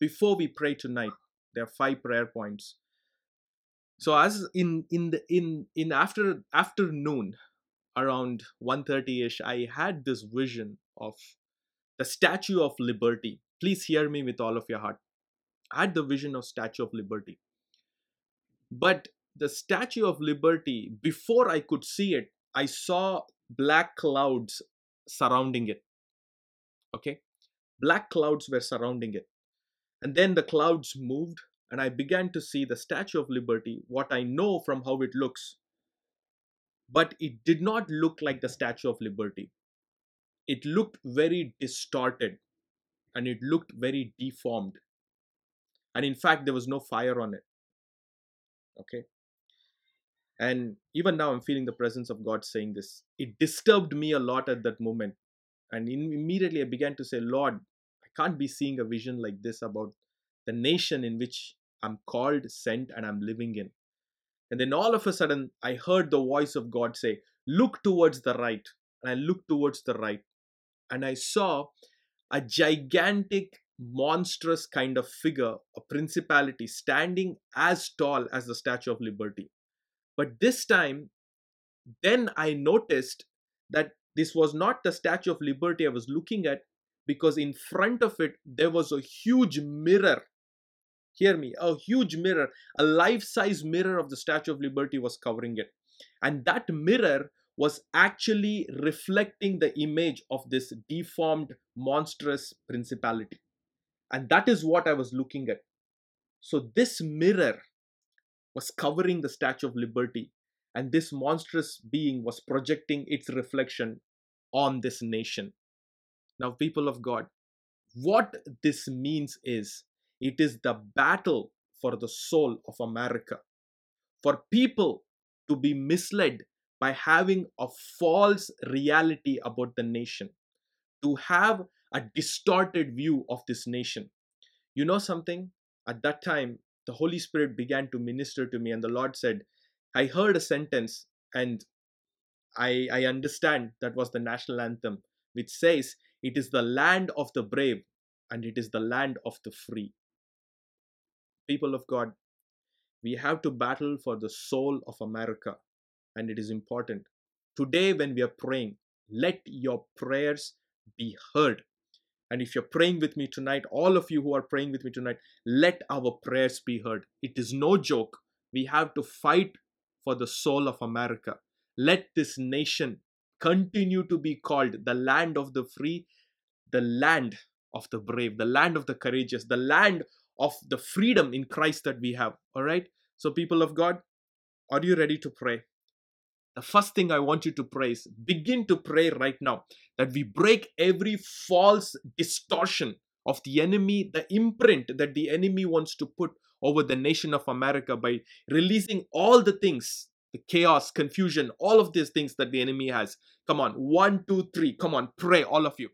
before we pray tonight, there are five prayer points. So as in in the in in after afternoon, around 1.30ish, I had this vision of the Statue of Liberty. Please hear me with all of your heart. I had the vision of Statue of Liberty. But the Statue of Liberty, before I could see it, I saw black clouds surrounding it. Okay? Black clouds were surrounding it. And then the clouds moved, and I began to see the Statue of Liberty, what I know from how it looks. But it did not look like the Statue of Liberty. It looked very distorted and it looked very deformed. And in fact, there was no fire on it. Okay? And even now, I'm feeling the presence of God saying this. It disturbed me a lot at that moment. And in, immediately I began to say, Lord, can't be seeing a vision like this about the nation in which I'm called, sent, and I'm living in. And then all of a sudden, I heard the voice of God say, Look towards the right. And I looked towards the right. And I saw a gigantic, monstrous kind of figure, a principality, standing as tall as the Statue of Liberty. But this time, then I noticed that this was not the Statue of Liberty I was looking at because in front of it there was a huge mirror. Hear me, a huge mirror, a life size mirror of the Statue of Liberty was covering it. And that mirror was actually reflecting the image of this deformed, monstrous principality. And that is what I was looking at. So, this mirror was covering the Statue of Liberty, and this monstrous being was projecting its reflection on this nation. Now, people of God, what this means is it is the battle for the soul of America. For people to be misled by having a false reality about the nation, to have a distorted view of this nation. You know something? At that time, the Holy Spirit began to minister to me, and the Lord said, I heard a sentence, and I, I understand that was the national anthem, which says, It is the land of the brave, and it is the land of the free. People of God, we have to battle for the soul of America, and it is important. Today, when we are praying, let your prayers be heard and if you're praying with me tonight, all of you who are praying with me tonight, let our prayers be heard. It is no joke. We have to fight for the soul of America. Let this nation continue to be called the land of the free, the land of the brave, the land of the courageous, the land of the freedom in Christ that we have. All right? So, people of God, are you ready to pray? the first thing I want you to pray is begin to pray right now that we break every false distortion of the enemy, the imprint that the enemy wants to put over the nation of America by releasing all the things, the chaos, confusion, all of these things that the enemy has. Come on, one, two, three. Come on, pray, all of you.